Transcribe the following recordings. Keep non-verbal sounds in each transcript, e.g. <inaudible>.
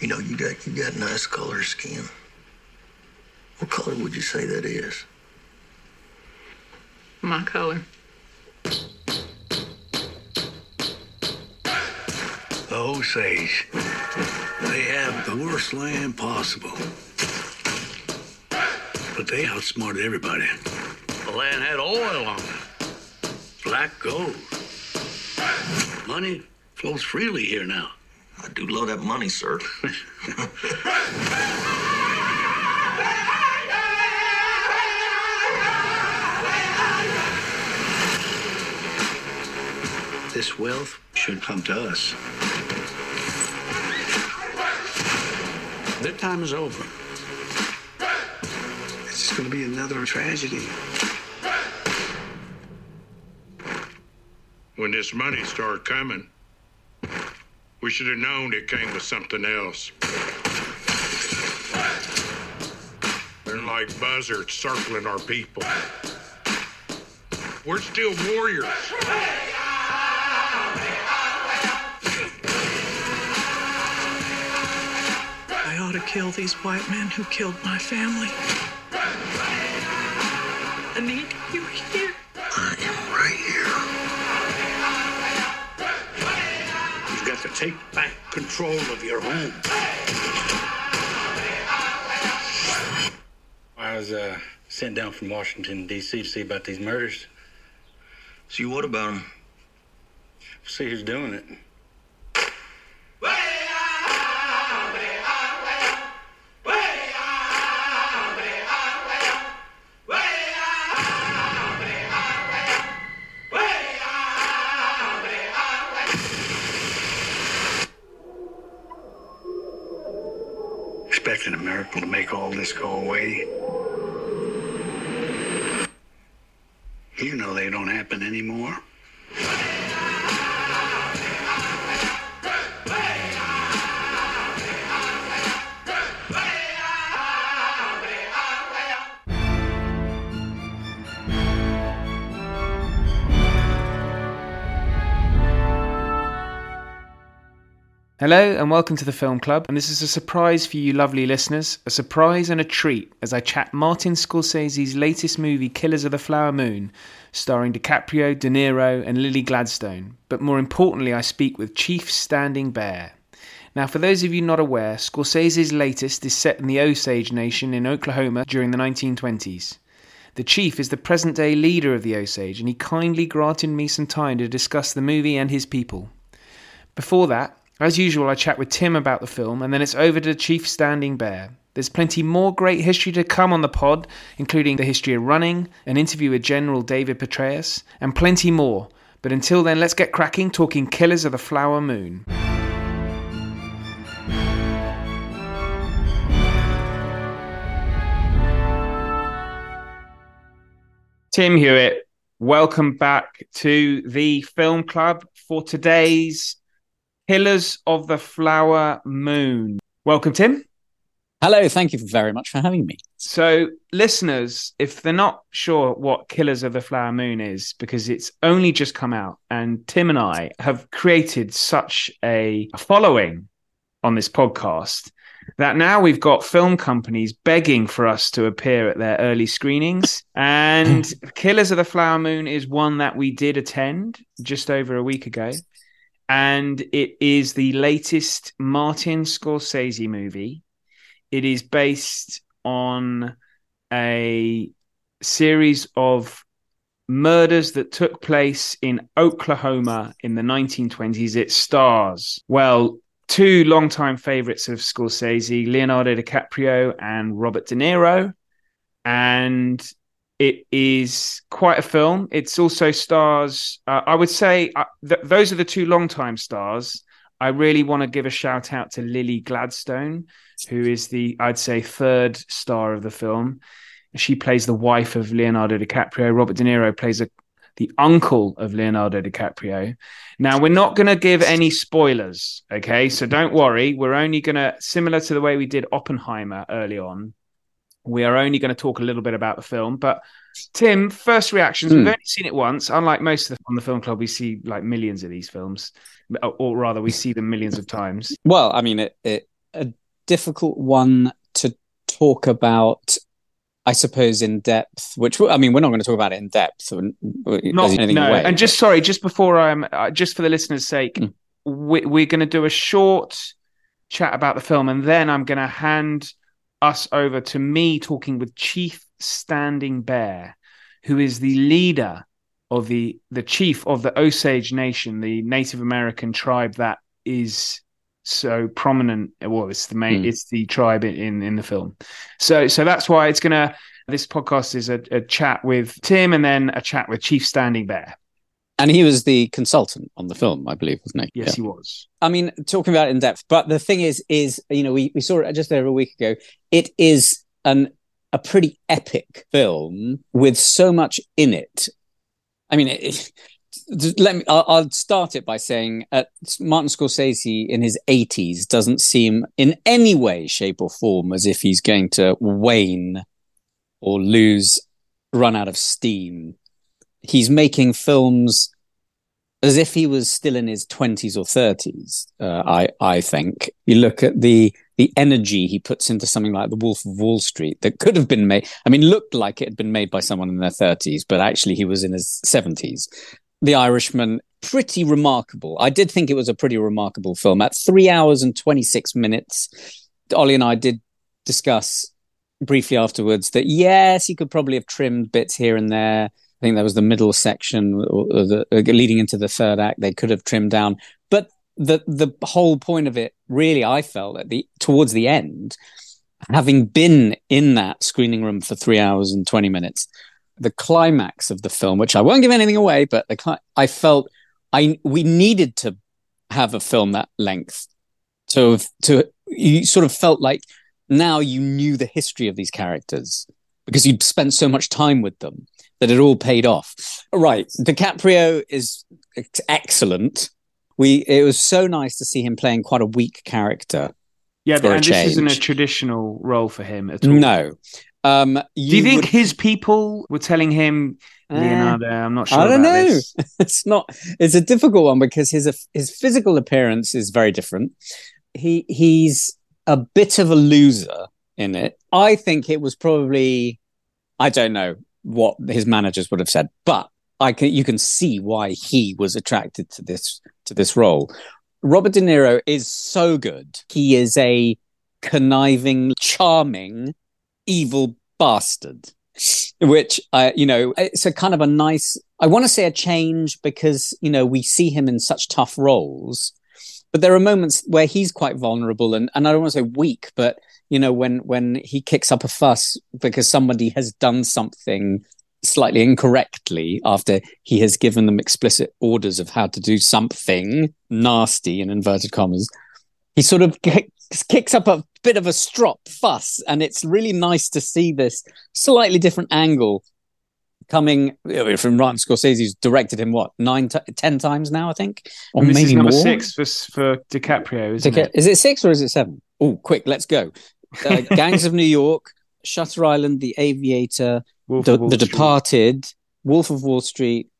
You know, you got you got nice color skin. What color would you say that is? My color. The Osage. They have the worst land possible. But they outsmarted everybody. The land had oil on it. Black gold. Money flows freely here now. I do love that money, sir. <laughs> This wealth should come to us. Their time is over. It's just going to be another tragedy. When this money started coming, we should have known it came with something else. They're like buzzards circling our people. We're still warriors. I ought to kill these white men who killed my family. I take back control of your home. I was uh, sent down from Washington, D.C. to see about these murders. See, what about them? See who's doing it. To make all this go away. Hello and welcome to the Film Club. And this is a surprise for you lovely listeners, a surprise and a treat as I chat Martin Scorsese's latest movie, Killers of the Flower Moon, starring DiCaprio, De Niro, and Lily Gladstone. But more importantly, I speak with Chief Standing Bear. Now, for those of you not aware, Scorsese's latest is set in the Osage Nation in Oklahoma during the 1920s. The chief is the present day leader of the Osage, and he kindly granted me some time to discuss the movie and his people. Before that, as usual, I chat with Tim about the film, and then it's over to Chief Standing Bear. There's plenty more great history to come on the pod, including the history of running, an interview with General David Petraeus, and plenty more. But until then, let's get cracking talking Killers of the Flower Moon. Tim Hewitt, welcome back to the Film Club for today's Killers of the Flower Moon. Welcome, Tim. Hello, thank you very much for having me. So, listeners, if they're not sure what Killers of the Flower Moon is, because it's only just come out, and Tim and I have created such a following on this podcast that now we've got film companies begging for us to appear at their early screenings. <laughs> And Killers of the Flower Moon is one that we did attend just over a week ago. And it is the latest Martin Scorsese movie. It is based on a series of murders that took place in Oklahoma in the 1920s. It stars, well, two longtime favorites of Scorsese, Leonardo DiCaprio and Robert De Niro. And it is quite a film. It's also stars, uh, I would say, uh, th- those are the two longtime stars. I really want to give a shout out to Lily Gladstone, who is the, I'd say, third star of the film. She plays the wife of Leonardo DiCaprio. Robert De Niro plays a, the uncle of Leonardo DiCaprio. Now, we're not going to give any spoilers, okay? So don't worry. We're only going to, similar to the way we did Oppenheimer early on, we are only going to talk a little bit about the film. But Tim, first reactions. We've Hmm. only seen it once. Unlike most of the on the film club, we see like millions of these films, or rather, we see them millions of times. Well, I mean, it, it, a difficult one to talk about, I suppose, in depth. Which I mean, we're not going to talk about it in depth. Or, Not no. away, and just sorry, just before I'm, uh, just for the listeners' sake, Mm. we, we're going to do a short chat about the film, and then I'm going to hand us over to me talking with Chief Standing Bear, who is the leader of the the chief of the Osage Nation, the Native American tribe that is so prominent. Well, it's the main, Mm. it's the tribe in, in the film. So so that's why it's gonna. This podcast is a, a chat with Tim and then a chat with Chief Standing Bear. And he was the consultant on the film, I believe, wasn't he? Yes, Yeah. he was. I mean, talking about it in depth, but the thing is, is you know, we, we saw it just over a week ago. It is an a pretty epic film with so much in it. I mean, it, <laughs> it- let me. I'll, I'll start it by saying, uh, Martin Scorsese in his eighties doesn't seem in any way, shape, or form as if he's going to wane or lose, run out of steam. He's making films as if he was still in his 20s or 30s uh, i i think. You look at the the energy he puts into something like the wolf of wall street that could have been made i mean looked like it had been made by someone in their 30s but actually he was in his 70s the irishman pretty remarkable. I did think it was a pretty remarkable film. At 3 hours and 26 minutes ollie and i did discuss briefly afterwards that yes he could probably have trimmed bits here and there I think that was the middle section or, the, uh, leading into the third act. They could have trimmed down, but the the whole point of it, really, I felt at the towards the end, having been in that screening room for three hours and twenty minutes, the climax of the film, which I won't give anything away, but the cli- I felt I we needed to have a film that length to to you sort of felt like now you knew the history of these characters because you'd spent so much time with them that it all paid off. Right, DiCaprio is excellent. We it was so nice to see him playing quite a weak character. Yeah, For a and this isn't a traditional role for him at all. No, um, Do you think would- his people were telling him, Eh, Leonardo, I'm not sure I don't know. <laughs> it's not. It's a difficult one because his his physical appearance is very different. He he's a bit of a loser in it. I think it was probably. I don't know what his managers would have said, but I can you can see why he was attracted to this to this role. Robert De Niro is so good. He is a conniving, charming, evil bastard which I, you know, it's a kind of a nice. I want to say a change because you know we see him in such tough roles, but there are moments where he's quite vulnerable and and I don't want to say weak, but you know when when he kicks up a fuss because somebody has done something slightly incorrectly after he has given them explicit orders of how to do something nasty in inverted commas he sort of kicks up a bit of a strop fuss and it's really nice to see this slightly different angle coming from Martin Scorsese who's directed him what nine t- ten times now I think or And this maybe is number more six for, for DiCaprio, isn't Okay, it? is it six or is it seven? Oh, quick, let's go. Uh, Gangs of New York, Shutter Island, The Aviator, Wolf The, the Departed, Wolf of Wall Street.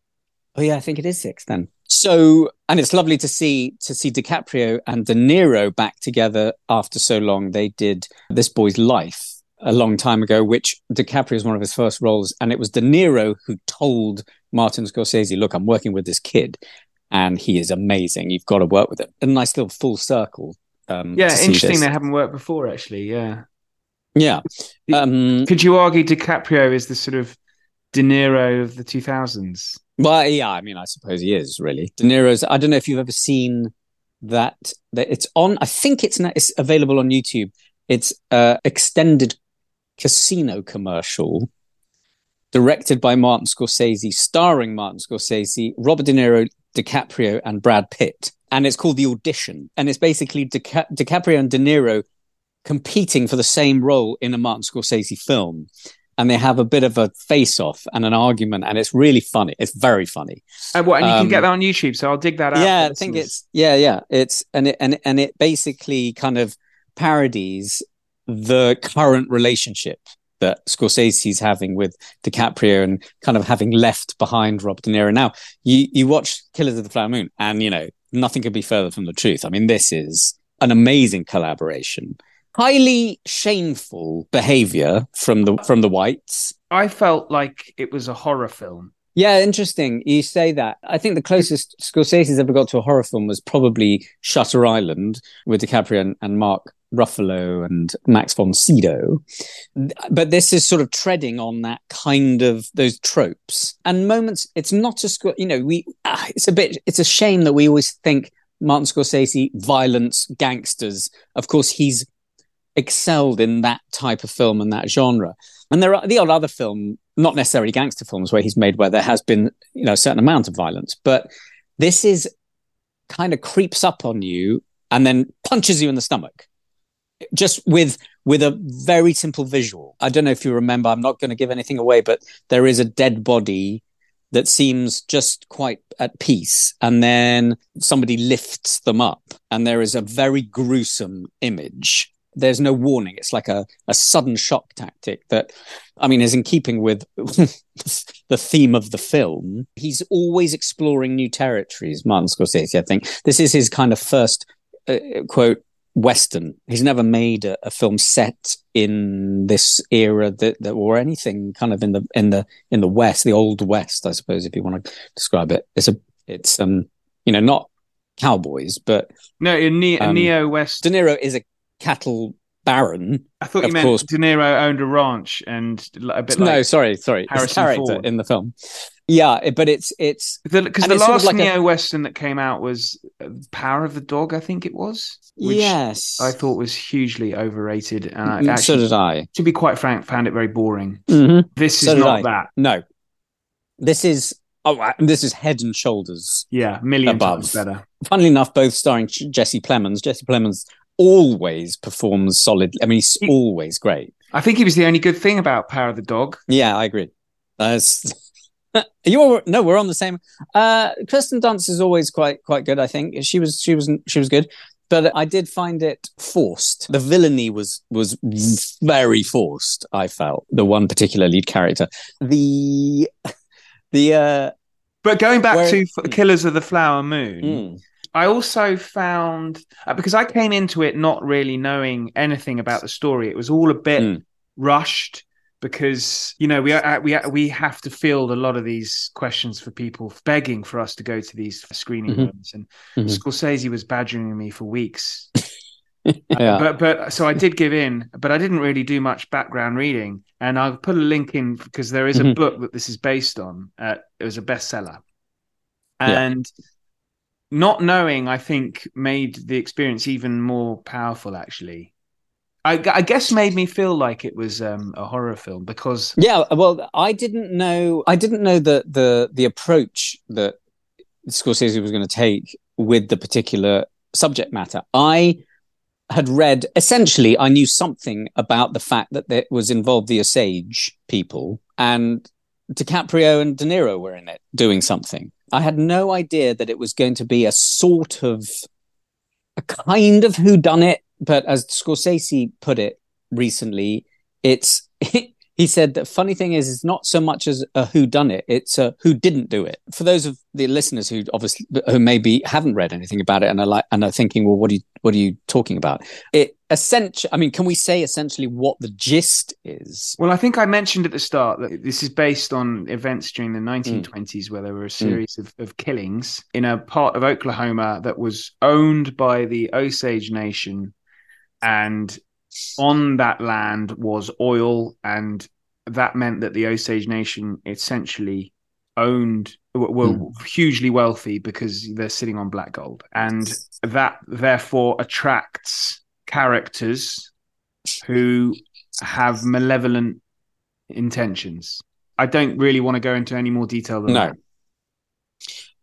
Oh yeah, I think it is six then. So, and it's lovely to see to see DiCaprio and De Niro back together after so long. They did This Boy's Life a long time ago, which DiCaprio is one of his first roles, and it was De Niro who told Martin Scorsese, "Look, I'm working with this kid." and he is amazing. You've got to work with him. A nice little full circle. Um, Yeah, interesting. They haven't worked before, actually. Yeah. Yeah. Um, Could you argue DiCaprio is the sort of De Niro of the 2000s? Well, yeah, I mean, I suppose he is really. De Niro's. I don't know if you've ever seen that. That it's on. I think it's it's available on YouTube. It's a extended casino commercial directed by Martin Scorsese, starring Martin Scorsese, Robert De Niro, DiCaprio, and Brad Pitt. And it's called The Audition. And it's basically Dica- DiCaprio and De Niro competing for the same role in a Martin Scorsese film. And they have a bit of a face off and an argument, and it's really funny. It's very funny. Uh, what, and you can Um, get that on YouTube, so I'll dig that out. Yeah, I think it's yeah, yeah. It's and it and and it basically kind of parodies the current relationship that Scorsese's having with DiCaprio and kind of having left behind Robert De Niro. Now, you you watch Killers of the Flower Moon, and you know nothing could be further from the truth. I mean, this is an amazing collaboration. Highly shameful behavior from the from the whites. I felt like it was a horror film. Yeah, interesting. You say that. I think the closest Scorsese's ever got to a horror film was probably Shutter Island with DiCaprio and, and Mark Ruffalo and Max von Sydow. But this is sort of treading on that kind of those tropes and moments. It's not a you know we. ah, it's a bit. It's a shame that we always think Martin Scorsese, violence, gangsters. Of course, he's excelled in that type of film and that genre. And there are the odd other film, not necessarily gangster films, where he's made where there has been, you know, a certain amount of violence. But this is kind of creeps up on you and then punches you in the stomach. Just with with a very simple visual. I don't know if you remember, I'm not going to give anything away, but there is a dead body that seems just quite at peace. And then somebody lifts them up, and there is a very gruesome image. There's no warning. It's like a, a sudden shock tactic that, I mean, is in keeping with <laughs> the theme of the film. He's always exploring new territories, Martin Scorsese, I think. This is his kind of first, uh, quote, Western. He's never made a, a film set in this era that, that or anything kind of in the in the in the West, the old West, I suppose, if you want to describe it. It's a it's um you know not cowboys, but No, ne- Um, Neo West. De Niro is a cattle baron. I thought you meant course. De Niro owned a ranch and a bit no, sorry, sorry, Harrison character Ford. in the film. Yeah, but it's it's because the, and it's sort of last like a- Neo Western that came out was uh, Power of the Dog, I think it was. Yes. I thought was hugely overrated, and I Mm, so actually, did I. to be quite frank, found it very boring. Mhm. This So is not I. that. No, this is oh, this is head and shoulders. Yeah, a million Above. times better. Funnily enough, both starring Jesse Plemons. Jesse Plemons always performs solid. I mean, he's He- always great. I think he was the only good thing about Power of the Dog. Yeah, I agree. <laughs> Uh, <laughs> you're no, we're on the same. Uh, Kirsten Dunst is always quite quite good. I think she was she was she was good, but I did find it forced. The villainy was was very forced. I felt the one particular lead character. The the uh, But going back Where- to F- Killers of the Flower Moon, mm, I also found uh, because I came into it not really knowing anything about the story. It was all a bit Mm. rushed because you know we are, we are, we have to field a lot of these questions for people begging for us to go to these screening Mhm. rooms, and Mhm. Scorsese was badgering me for weeks. <laughs> yeah. But but so I did give in, but I didn't really do much background reading, and I'll put a link in because there is a Mhm. book that this is based on. Uh, it was a bestseller, Yeah. and not knowing, I think, made the experience even more powerful. Actually, I, I guess made me feel like it was um, a horror film because Yeah, well, I didn't know. I didn't know the the the approach that Scorsese was going to take with the particular subject matter. I had read essentially. I knew something about the fact that it was involved the Osage people and DiCaprio and De Niro were in it doing something. I had no idea that it was going to be a sort of a kind of who done it, but as Scorsese put it recently, it's <laughs> he said the funny thing is it's not so much as a who done it it's a who didn't do it for those of the listeners who obviously who maybe haven't read anything about it and are like and are thinking well what are you what are you talking about it essentially, I mean, can we say essentially what the gist is? Well, I think I mentioned at the start that this is based on events during the 1920s where there were a series mm. of, of killings in a part of Oklahoma that was owned by the Osage Nation. And on that land was oil. And that meant that the Osage Nation essentially owned were mm. hugely wealthy because they're sitting on black gold and that therefore attracts characters who have malevolent intentions. I don't really want to go into any more detail than no. that.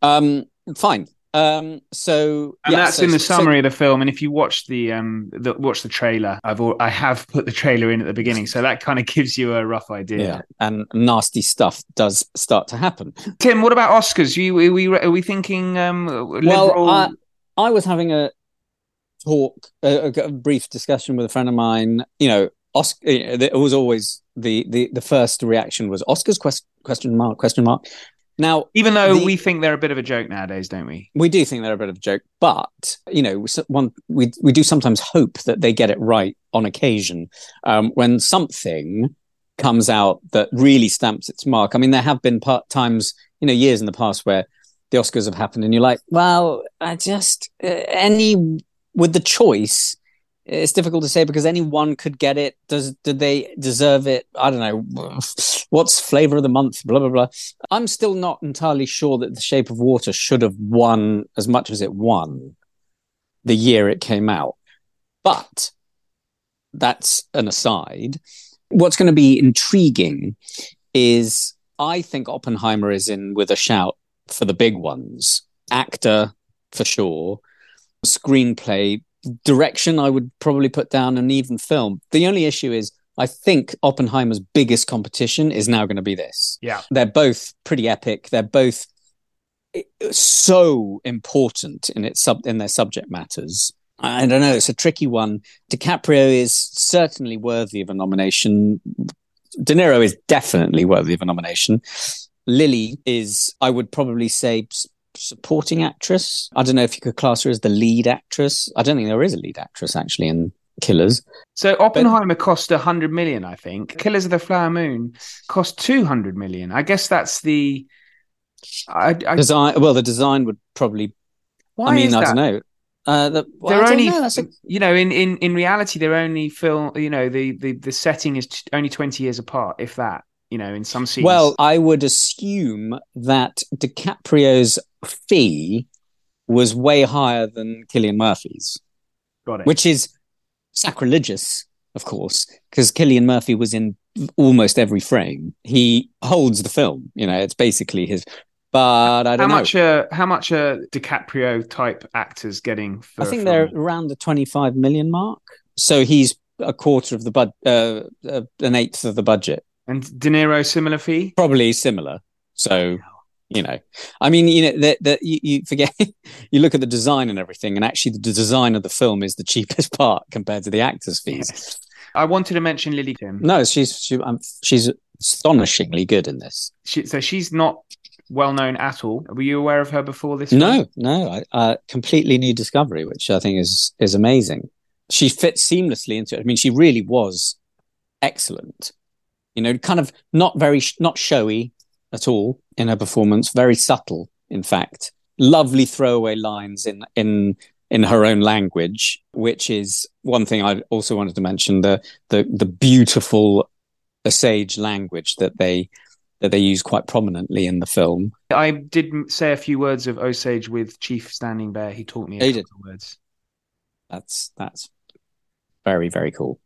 Um, fine. Um, so and yeah, that's so, in the summary so, of the film. And if you watch the um, the, watch the trailer, I've all, I have put the trailer in at the beginning, so that kind of gives you a rough idea. Yeah, and nasty stuff does start to happen. Tim, what about Oscars? You, are we are we thinking? Um, liberal... Well, I, I was having a talk, a, a, brief discussion with a friend of mine. You know, Oscar. It was always the the the first reaction was Oscars question question mark question mark. Now, even though the, we think they're a bit of a joke nowadays, don't we? We do think they're a bit of a joke, but you know, one we we do sometimes hope that they get it right on occasion um, when something comes out that really stamps its mark. I mean, there have been part times, you know, years in the past where the Oscars have happened, and you're like, well, I just uh, any with the choice, it's difficult to say because anyone could get it. Does did they deserve it? I don't know. What's flavor of the month? Blah blah blah. I'm still not entirely sure that The Shape of Water should have won as much as it won the year it came out. But that's an aside. What's going to be intriguing is I think Oppenheimer is in with a shout for the big ones. Actor for sure screenplay direction i would probably put down an even film. The only issue is i think oppenheimer's biggest competition is now going to be this. Yeah. They're both pretty epic. They're both eh, so important in its sub in their subject matters. I don't know it's a tricky one. Dicaprio is certainly worthy of a nomination. De niro is definitely worthy of a nomination. Lily is i would probably say supporting actress. I don't know if you could class her as the lead actress. I don't think there is a lead actress actually in Killers. So Oppenheimer but, cost a hundred million, I think. Killers of the Flower Moon cost two hundred million. I guess that's the I, I, design. Well, the design would probably. Why I mean, I don't know. Uh, the, well, they're only, know. A... you know, in, in, in reality, they're only film. You know, the, the, the setting is t- only twenty years apart, if that you know, in some scenes. Well, I would assume that DiCaprio's fee was way higher than Cillian Murphy's. Got it. Which is sacrilegious, of course, because Cillian Murphy was in almost every frame. He holds the film. You know, it's basically his. But I don't how know. much. Uh, how much are DiCaprio type actors getting? I think they're around the twenty-five million mark. So he's a quarter of the bud, uh, uh, an eighth of the budget. And De Niro similar fee? Probably similar. So you know, I mean, you know, that that you, you, forget <laughs> you look at the design and everything, and actually the design of the film is the cheapest <laughs> part compared to the actors' fees. Yes. I wanted to mention Lily Tim. No, she's she, um, she's astonishingly good in this. She, so she's not well known at all. Were you aware of her before this? No, film? no, uh, completely new discovery, which I think is is amazing. She fits seamlessly into it. I mean, she really was excellent you know, kind of not very, not showy at all in her performance, very subtle, in fact. Lovely throwaway lines in, in, in her own language, which is one thing I also wanted to mention the, the, the beautiful Osage language that they, that they use quite prominently in the film. I did say a few words of Osage with Chief Standing Bear. He taught me a couple words. That's that's very very cool.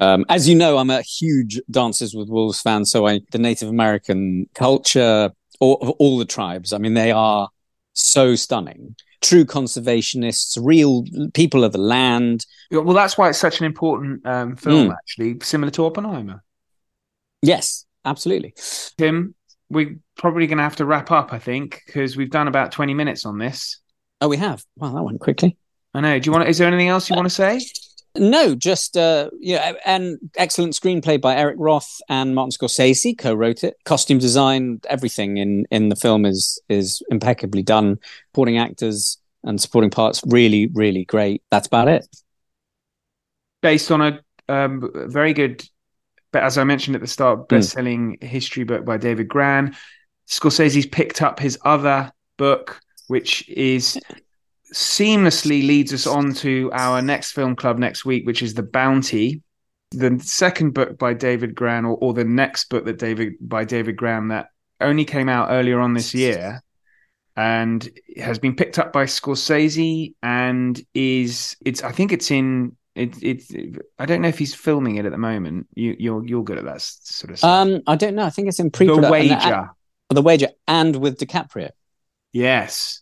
Um, as you know, I'm a huge Dances with Wolves fan, so I the Native American culture of all the tribes. I mean, they are so stunning. True conservationists, real people of the land. Well, that's why it's such an important um, film, mm. actually, similar to Oppenheimer. Yes, absolutely. Tim, we're probably going to have to wrap up, I think, because we've done about 20 minutes on this. Oh, we have. Wow, that went quickly. I know. Do you want? Is there anything else you uh, want to say? No, just uh, yeah, and excellent screenplay by Eric Roth and Martin Scorsese co-wrote it. Costume design, everything in in the film is is impeccably done. Supporting actors and supporting parts, really, really great. That's about it. based on a um, very good, but as I mentioned at the start, best-selling mm. history book by David Grann. Scorsese's picked up his other book, which is seamlessly leads us on to our next film club next week, which is The Bounty. The second book by David Grann, or, or the next book that David by David Grann that only came out earlier on this year, and has been picked up by Scorsese, and is it's I think it's in it, it, I don't know if he's filming it at the moment. You, you're you're good at that sort of stuff. Um, I don't know. I think it's in pre. The wager. the wager, and with DiCaprio. Yes.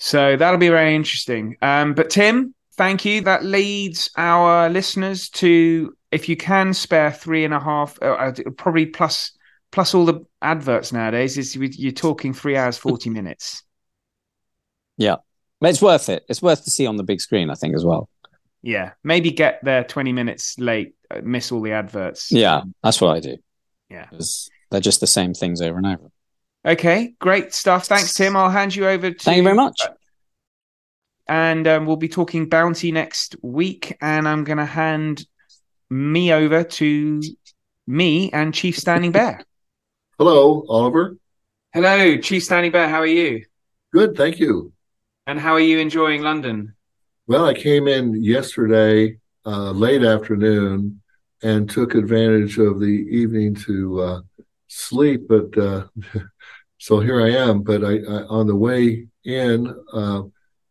So that'll be very interesting. Um, but Tim, thank you. That leads our listeners to, if you can spare three and a half, uh, uh probably plus plus all the adverts nowadays, is you're talking three hours forty <laughs> minutes. Yeah, it's worth it. It's worth to see on the big screen, I think, as well. Yeah, maybe get there twenty minutes late, uh, miss all the adverts. Yeah, that's what I do. Yeah, they're just the same things over and over. Okay, great stuff. Thanks, Tim. I'll hand you over to. Thank you very much. And um, we'll be talking bounty next week. And I'm going to hand me over to me and Chief Standing Bear. Hello, Oliver. Hello, Chief Standing Bear. How are you? Good, thank you. And how are you enjoying London? Well, I came in yesterday, uh, late afternoon, and took advantage of the evening to uh, sleep. But uh, <laughs> so here I am. But I, I on the way in, uh,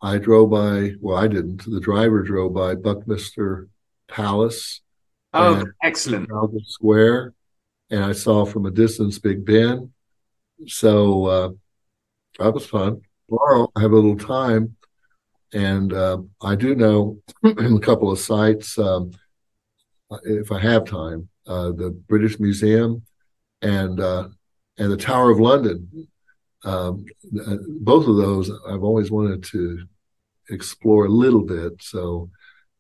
I drove by. Well, I didn't. The driver drove by Buckminster Palace. Oh, excellent! Square, and I saw from a distance Big Ben. So uh, that was fun. Tomorrow I have a little time, and uh, I do know <clears throat> a couple of sites um, if I have time. Uh, the British Museum and uh, and the Tower of London. Um, uh, both of those I've always wanted to explore a little bit. So,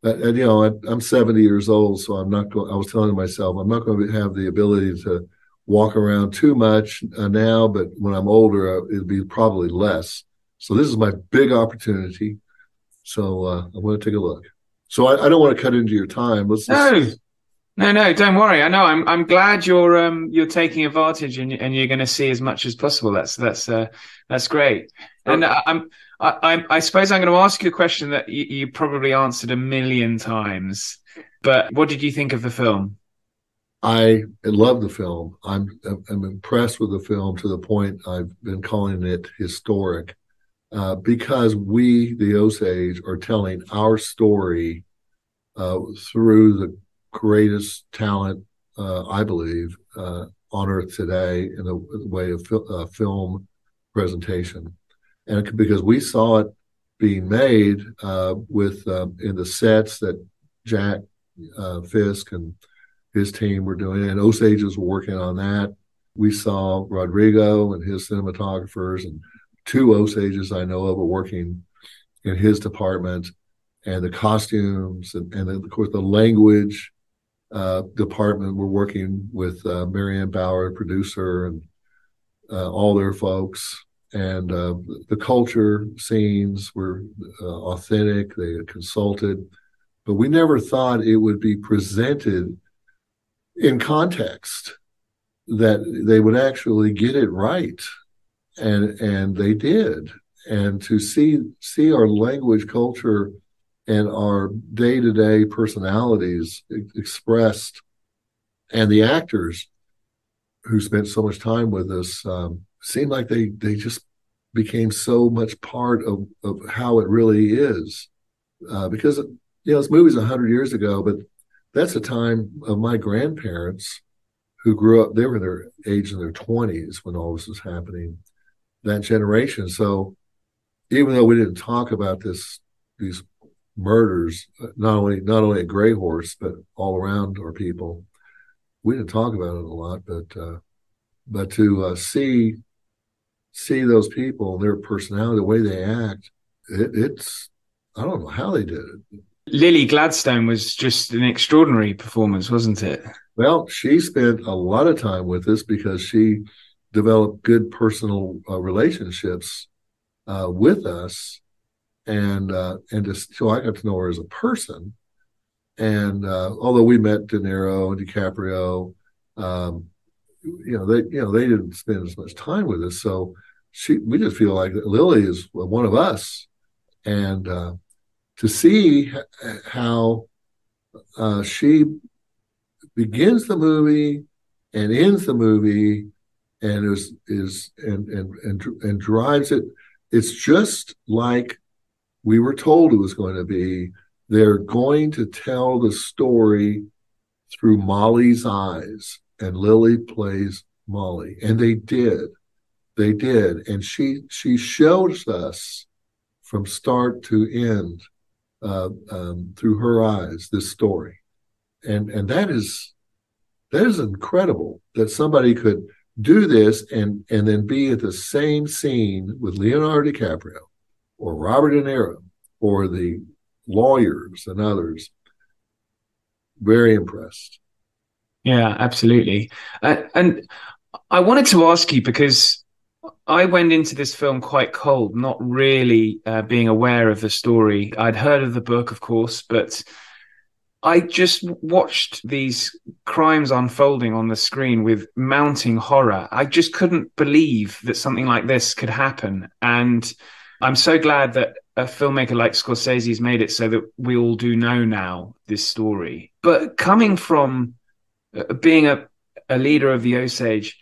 and you know, I, am 70 years old, so I'm not going. I was telling myself I'm not going to have the ability to walk around too much uh, now, but when I'm older, uh, it'll be probably less. So this is my big opportunity. So uh, I'm going to take a look. So I, I, don't want to cut into your time. Let's no, no, don't worry. I know. I'm I'm glad you're um you're taking advantage and and you're going to see as much as possible. That's that's uh that's great. And I, I'm I I suppose I'm going to ask you a question that you, you probably answered a million times. But what did you think of the film? I love the film. I'm I'm impressed with the film to the point I've been calling it historic, uh, because we, the Osage, are telling our story uh, through the greatest talent, uh, I believe, uh, on earth today in the way of fil- uh, film presentation, and because we saw it being made uh, with um, in the sets that Jack uh, Fisk and his team were doing, and Osages were working on that. We saw Rodrigo and his cinematographers, and two Osages I know of are working in his department, and the costumes and, and of course the language uh, department. We're working with uh, Marianne Bower, producer, and uh, all their folks. And uh, the culture scenes were uh, authentic. They consulted, but we never thought it would be presented in context that they would actually get it right, and and they did. And to see see our language culture and our day-to-day personalities expressed and the actors who spent so much time with us um, seemed like they they just became so much part of, of how it really is. Uh, because you know this movie's 100 years ago but that's the time of my grandparents who grew up they were in their age in their 20s when all this was happening that generation. So even though we didn't talk about this these murders, not only not only at Grey Horse but all around our people. We didn't talk about it a lot, but uh, but to uh, see see those people, and their personality, the way they act, it, it's I don't know how they did it. Lily Gladstone was just an extraordinary performance, wasn't it? Well, she spent a lot of time with us because she developed good personal uh, relationships uh, with us and uh, and just so I got to know her as a person, And uh, although we met De Niro and DiCaprio, um, you know they you know they didn't spend as much time with us, so she we just feel like Lily is one of us, and uh, to see how uh, she begins the movie and ends the movie and is is and and and, and drives it it's just like we were told it was going to be. They're going to tell the story through Molly's eyes and Lily plays Molly. And they did. They did. And she she shows us from start to end uh, um, through her eyes this story. And and that is that is incredible that somebody could do this and and then be at the same scene with Leonardo DiCaprio or Robert De Niro or the lawyers and others. Very impressed. Yeah, absolutely. Uh, and I wanted to ask you because I went into this film quite cold, not really uh, being aware of the story. I'd heard of the book, of course, but I just watched these crimes unfolding on the screen with mounting horror. I just couldn't believe that something like this could happen. And I'm so glad that a filmmaker like Scorsese's made it so that we all do know now this story. But coming from uh, being a, a leader of the Osage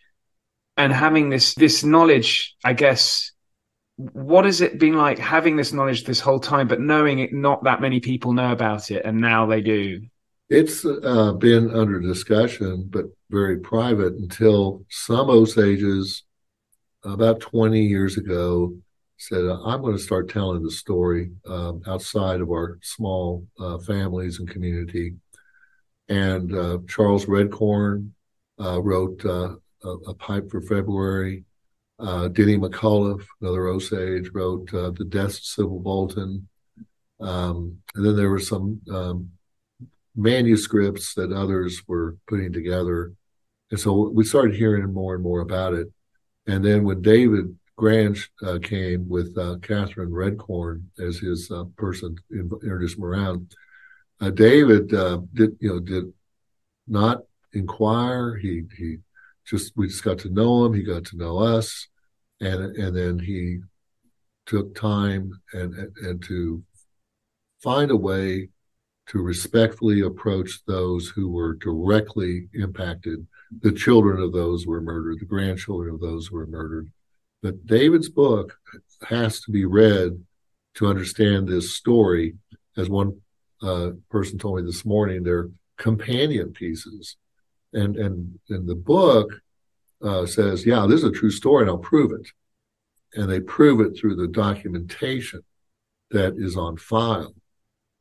and having this this knowledge, I guess, what has it been like having this knowledge this whole time, but knowing it not that many people know about it, and now they do? It's uh, been under discussion, but very private until some Osages about 20 years ago said, I'm going to start telling the story um, outside of our small uh, families and community. And uh, Charles Redcorn uh, wrote uh, a, a, Pipe for February. Uh, Denny McCullough, another Osage, wrote uh, The Deaths of Sybil Bolton. Um, and then there were some um, manuscripts that others were putting together. And so we started hearing more and more about it. And then when David Grann uh, came with uh, Catherine Redcorn as his uh, person, introduced him around, David uh, did, you know, did not inquire. He he just we just got to know him. He got to know us, and and then he took time and and, and to find a way to respectfully approach those who were directly impacted, the children of those who were murdered, the grandchildren of those who were murdered. But David's book has to be read to understand this story. As one uh, person told me this morning, they're companion pieces and and and the book uh, says, yeah, this is a true story, and I'll prove it. And they prove it through the documentation that is on file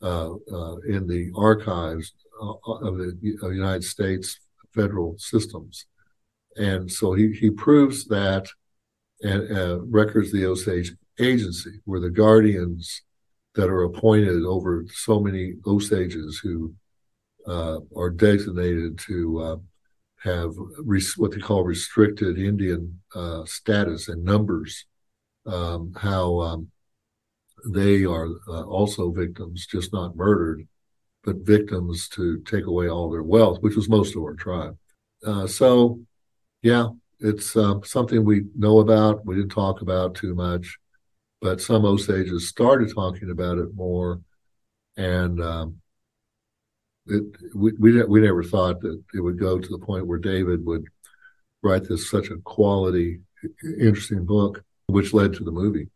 uh, uh, in the archives uh, of the United States federal systems. And so he, he proves that and uh, records the Osage agency were the guardians that are appointed over so many Osages who uh, are designated to uh, have res- what they call restricted Indian uh, status and numbers. Um, how um, they are uh, also victims, just not murdered, but victims to take away all their wealth, which was most of our tribe. Uh, so, yeah, it's uh, something we know about. We didn't talk about too much, but some Osages started talking about it more, and um, it, we, we we never thought that it would go to the point where David would write this such a quality, interesting book, which led to the movie.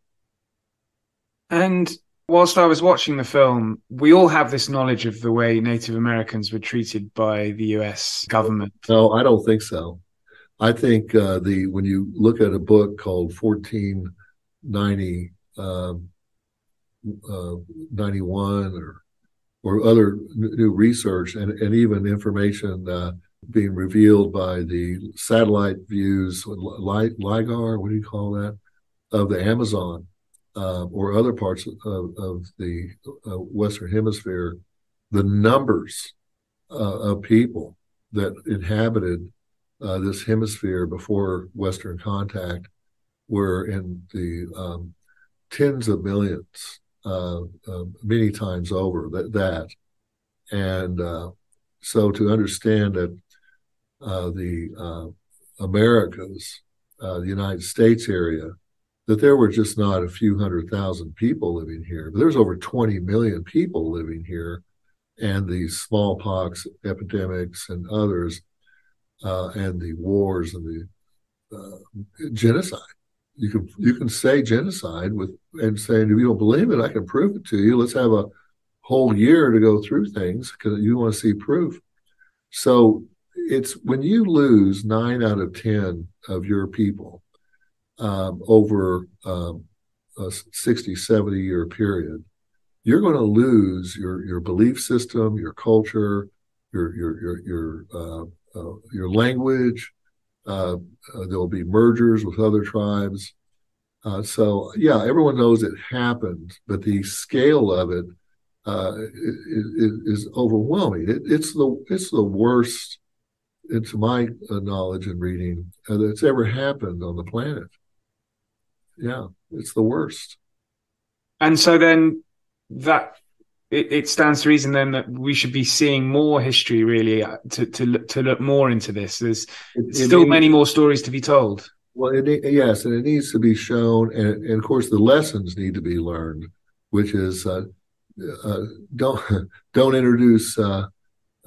And whilst I was watching the film, we all have this knowledge of the way Native Americans were treated by the U.S. government. No, I don't think so. I think uh, the when you look at a book called 1490, um, uh, 91 or or other new research and, and even information uh, being revealed by the satellite views, LiDAR, what do you call that, of the Amazon uh, or other parts of, of the uh, Western Hemisphere, the numbers uh, of people that inhabited uh, this hemisphere before Western contact were in the um, tens of millions uh, uh, many times over that, that. And uh, so to understand that uh, the uh, Americas, the United States area, that there were just not a few hundred thousand people living here, but there's over 20 million people living here, and these smallpox epidemics and others, uh, and the wars and the uh, genocide. You can you can say genocide with and saying if you don't believe it, I can prove it to you. Let's have a whole year to go through things because you want to see proof. So it's when you lose nine out of 10 of your people um, over um, a 60, 70 year period, you're going to lose your, your belief system, your culture, your, your, your, your, uh, uh, your language. Uh, uh there'll be mergers with other tribes. Uh, so yeah, everyone knows it happened, but the scale of it uh, is, overwhelming. It, it's the it's the worst, to my knowledge and reading, that's ever happened on the planet. Yeah, it's the worst. And so then that it, it, stands to reason then that we should be seeing more history really uh, to to look, to look more into this. There's it, still many more stories to be told. Well, it, yes, and it needs to be shown, and, and, of course the lessons need to be learned, which is uh, uh, don't <laughs> don't introduce uh,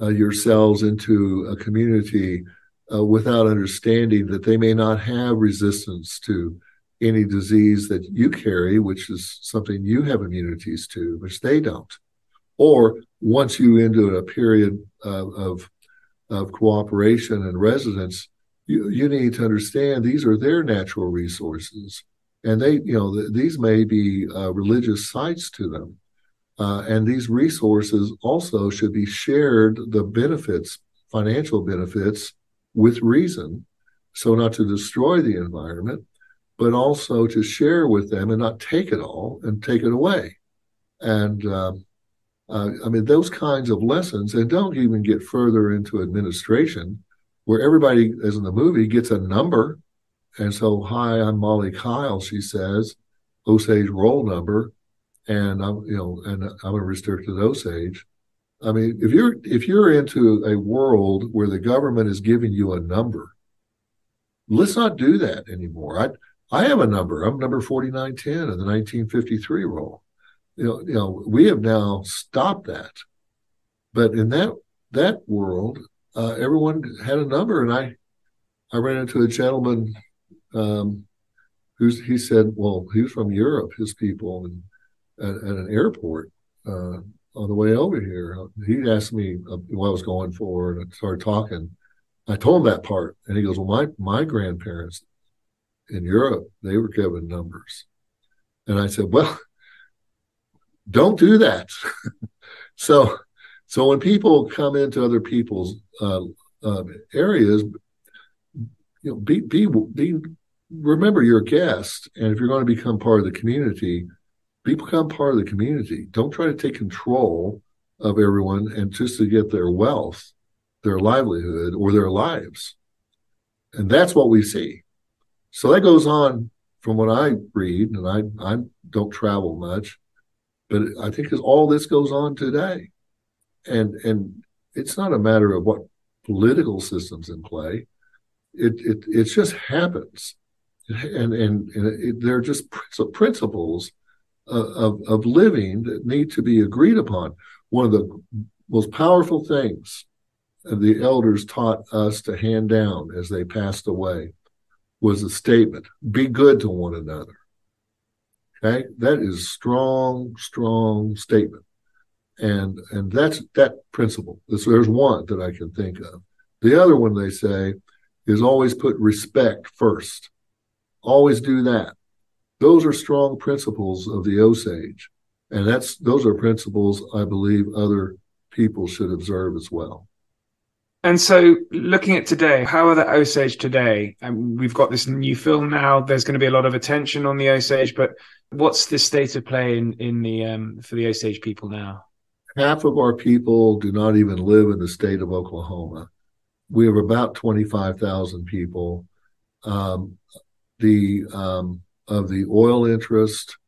uh, yourselves into a community uh, without understanding that they may not have resistance to any disease that you carry, which is something you have immunities to, which they don't. Or once you into a period of of cooperation and residence, you, you need to understand these are their natural resources, and they you know th- these may be uh, religious sites to them uh, and these resources also should be shared, the benefits, financial benefits, with reason. So, not to destroy the environment, but also to share with them and not take it all and take it away. And um, uh, I mean, those kinds of lessons, and don't even get further into administration, where everybody, as in the movie, gets a number. And so, hi, I'm Mollie Kyle, she says, Osage roll number and I'm you know and I'm a restricted Osage. I mean, if you're if you're into a world where the government is giving you a number, let's not do that anymore. I I have a number. I'm number 4910 in the 1953 roll. You know, you know, we have now stopped that. But in that that world, uh, everyone had a number, and I I ran into a gentleman um, who's he said, well, he was from Europe, his people, and at, at an airport uh, on the way over here. He asked me uh, what I was going for, and I started talking. I told him that part, and he goes, "Well, my my grandparents in Europe, they were given numbers," and I said, "Well, don't do that." <laughs> so, so when people come into other people's uh, uh, areas, you know, be be be remember your guest, and if you're going to become part of the community, become part of the community. Don't try to take control of everyone and just to get their wealth, their livelihood, or their lives. And that's what we see. So that goes on from what I read, and I, I don't travel much, but I think as all this goes on today. And and it's not a matter of what political systems in play. It it it just happens, and and, and it, they're just principles of, of living that need to be agreed upon. One of the most powerful things the elders taught us to hand down as they passed away was a statement be good to one another. Okay, that is strong, strong statement. And and that's that principle. there's one that I can think of. The other one they say is always put respect first. Always do that. Those are strong principles of the Osage. And that's those are principles I believe other people should observe as well. And so, looking at today, how are the Osage today? And we've got this new film now. There's going to be a lot of attention on the Osage, but what's the state of play in in the um, for the Osage people now? Half of our people do not even live in the state of Oklahoma. We have about twenty five thousand people. Um, the um, of the oil interest,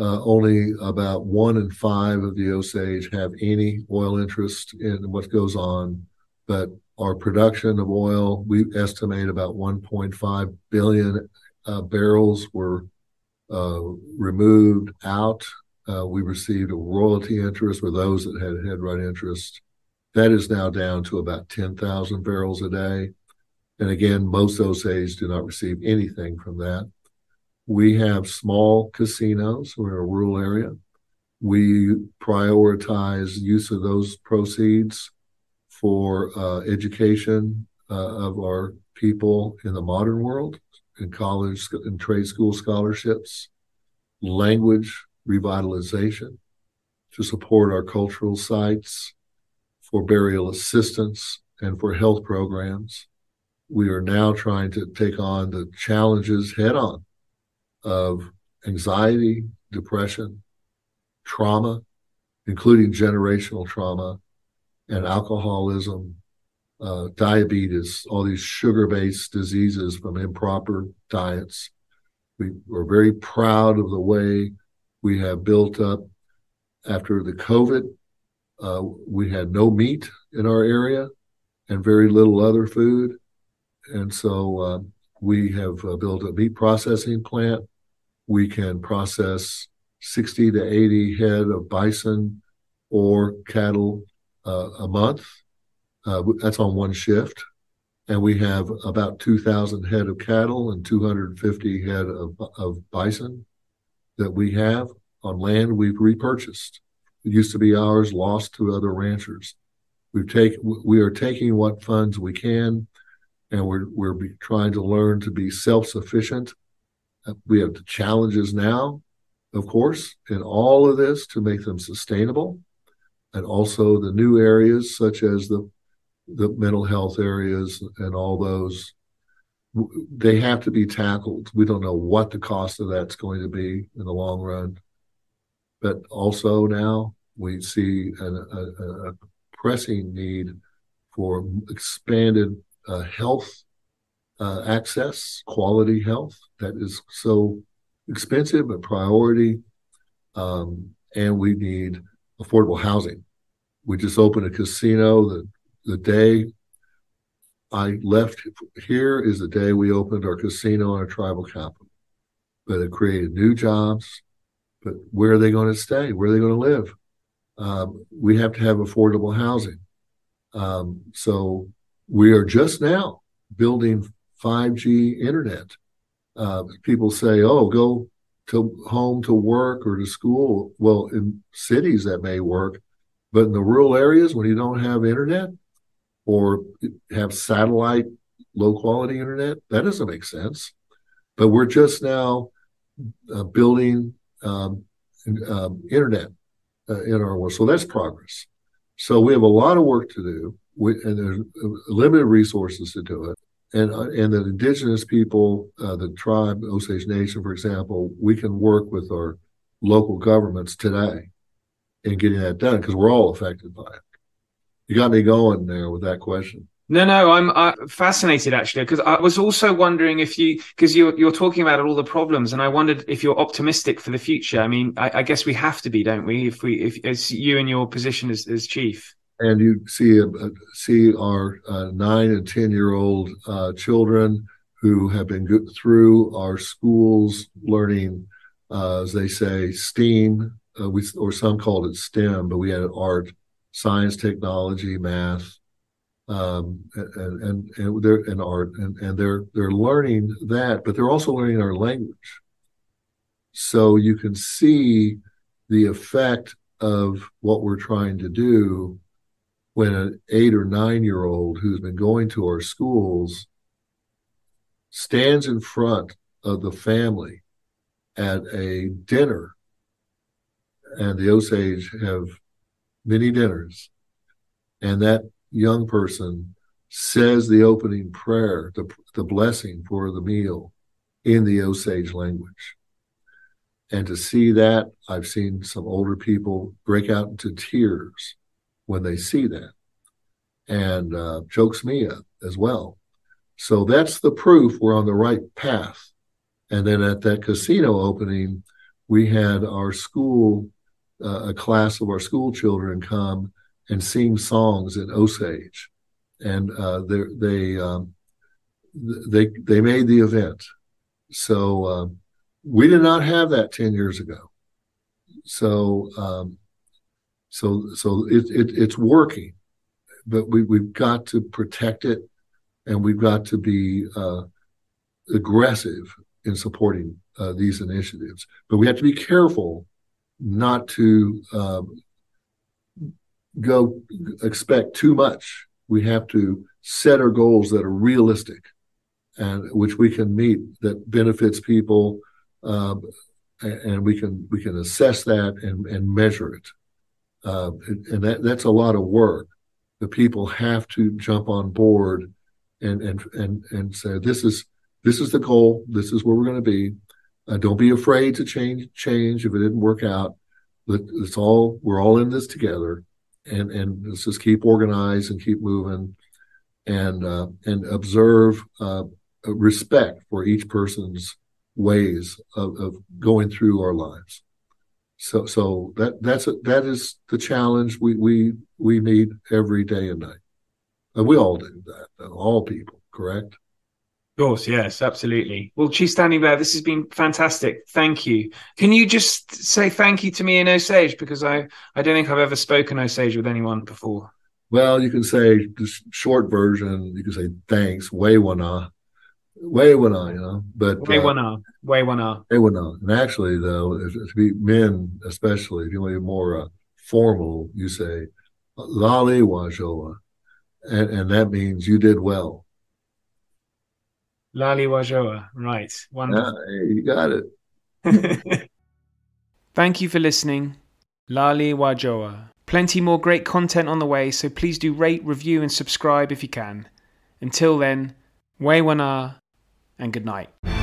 Uh, only about one in five of the Osage have any oil interest in what goes on, but our production of oil, we estimate about 1.5 billion uh, barrels were uh, removed out. Uh, we received a royalty interest for those that had headright interest. That is now down to about 10,000 barrels a day. And again, most Osage do not receive anything from that. We have small casinos. We're in a rural area. We prioritize use of those proceeds for uh, education uh, of our people in the modern world, in college and trade school scholarships, language revitalization to support our cultural sites, for burial assistance, and for health programs. We are now trying to take on the challenges head on of anxiety, depression, trauma, including generational trauma, and alcoholism, uh, diabetes, all these sugar based diseases from improper diets. We are very proud of the way we have built up after the COVID. Uh, we had no meat in our area and very little other food. And so uh, we have uh, built a meat processing plant. We can process 60 to 80 head of bison or cattle a month. Uh, that's on one shift. And we have about 2,000 head of cattle and 250 head of, of bison that we have on land we've repurchased. It used to be ours, lost to other ranchers. We've taken, we are taking what funds we can, and we're we're trying to learn to be self-sufficient. Uh, we have the challenges now, of course, in all of this to make them sustainable and also the new areas such as the the mental health areas and all those they have to be tackled. We don't know what the cost of that's going to be in the long run. But also now we see a, a, a pressing need for expanded uh, health uh, access quality health that is so expensive a priority um, and we need affordable housing. We just opened a casino. The the day I left here is the day we opened our casino in our tribal capital. But it created new jobs. But where are they going to stay? Where are they going to live? Um, we have to have affordable housing. Um, so we are just now building 5G internet. Uh, people say, "Oh, go to home to work or to school. Well, in cities that may work, but in the rural areas when you don't have internet or have satellite low quality internet, that doesn't make sense. But we're just now uh, building um, um, internet uh, in our world, so that's progress. So we have a lot of work to do, we, and there's limited resources to do it and uh, and the indigenous people, uh, the tribe, Osage Nation, for example, we can work with our local governments today in getting that done because we're all affected by it. You got me going there with that question. No, no, I'm uh, fascinated actually because I was also wondering if you because you're you're talking about all the problems, and I wondered if you're optimistic for the future. I mean, I, I guess we have to be, don't we? If we, if as you in your position as as chief and you see see our uh, nine and ten year old uh, children who have been through our schools learning, uh, as they say, STEAM, uh, we, or some called it STEM, but we had art, science, technology, math, um, and, and and they're in art, and, and they're they're learning that, but they're also learning our language. So you can see the effect of what we're trying to do when an eight or nine year old who's been going to our schools stands in front of the family at a dinner, and the Osage have many dinners, and that young person says the opening prayer, the, the blessing for the meal in the Osage language. And to see that, I've seen some older people break out into tears when they see that and uh, chokes me up as well. So that's the proof we're on the right path. And then at that casino opening, we had our school, uh, a class of our school children come and sing songs in Osage, and uh, they they um, they they made the event. So um, we did not have that ten years ago. So um, so so it, it it's working, but we we've got to protect it, and we've got to be uh, aggressive in supporting uh, these initiatives. But we have to be careful not to um, go expect too much. We have to set our goals that are realistic and which we can meet that benefits people, um, and we can we can assess that and, and measure it. Uh, and, that that's a lot of work. The people have to jump on board and and and and say this is this is the goal. This is where we're going to be. Uh, don't be afraid to change change if it didn't work out. It's all we're all in this together, and and let's just keep organized and keep moving, and uh, and observe uh, respect for each person's ways of, of going through our lives. So so that that's a, that is the challenge we we we meet every day and night. And we all do that. All people, correct? Of course, yes, absolutely. Well, Chief Standing Bear, this has been fantastic. Thank you. Can you just say thank you to me in Osage because I I don't think I've ever spoken Osage with anyone before. Well, you can say the short version. You can say thanks, Waywana, Waywana, you know. But Waywana, uh, Waywana, Waywana. And actually, though, if, to be men, especially if you want to be more uh, formal, you say Lali Wajoa, and and that means you did well. Lali Wajoa. Right. Wonderful. Yeah, you got it. <laughs> Thank you for listening. Lali Wajoa. Plenty more great content on the way, so please do rate, review, and subscribe if you can. Until then, Waywana and good night.